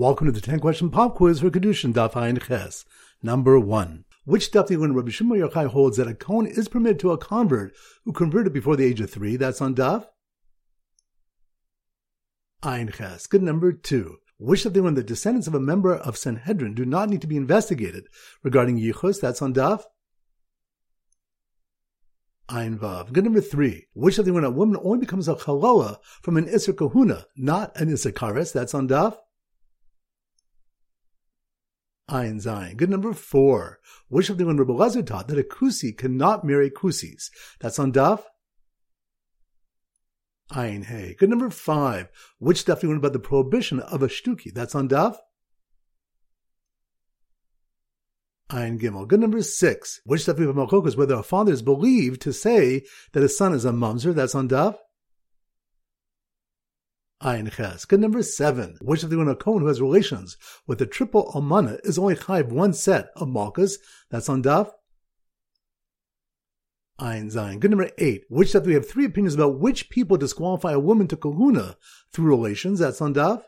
Welcome to the 10 question pop quiz for Kiddushin Daf Ayin Ches. Number 1. Which daf when Rabbi Shimon Yochai holds that a Kohen is permitted to a convert who converted before the age of 3? That's on daf? Ayin Ches. Good number 2. Which daf when the descendants of a member of Sanhedrin do not need to be investigated regarding Yichus? That's on daf? Ayin Vav. Good number three. Which of the when a woman only becomes a chalalah from an Isser Kahuna, not an Isser Kares? That's on Daf. Ayin Zayin. Good number four. Which of the when Rabbi Lazar taught that a Kusi cannot marry Kusis? That's on Daf. Ayin Hey. Good number five. Which stuff you learn about the prohibition of a shtuki? That's on Daf. Ayin Gimel. Good number six. Which stuff we have machlokes whether a father is believed to say that his son is a mamzer. That's on Daf. Ayin Ches. Good number seven. Which of the when a Kohen who has relations with a triple Amana is only chayv one set of malchus. That's on Daf. Ayin Zayin. Good number eight. Which stuff we have three opinions about which people disqualify a woman to kahuna through relations. That's on Daf.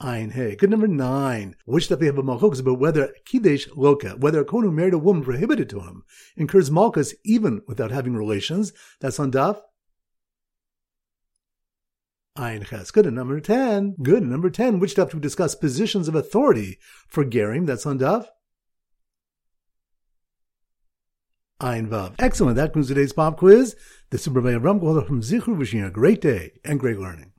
Ayin Hey. Good number nine. Which that we have a malchus about whether kidesh loka, whether a kohen who married a woman prohibited to him, incurs malchus even without having relations. That's on daf. Ches. Good. And number ten. Good. And number ten. Which stuff we discuss positions of authority for gerim. That's on daf. Ein Vav. Excellent. That concludes today's pop quiz. This is Rabbi Avram from Zichru wishing a great day and great learning.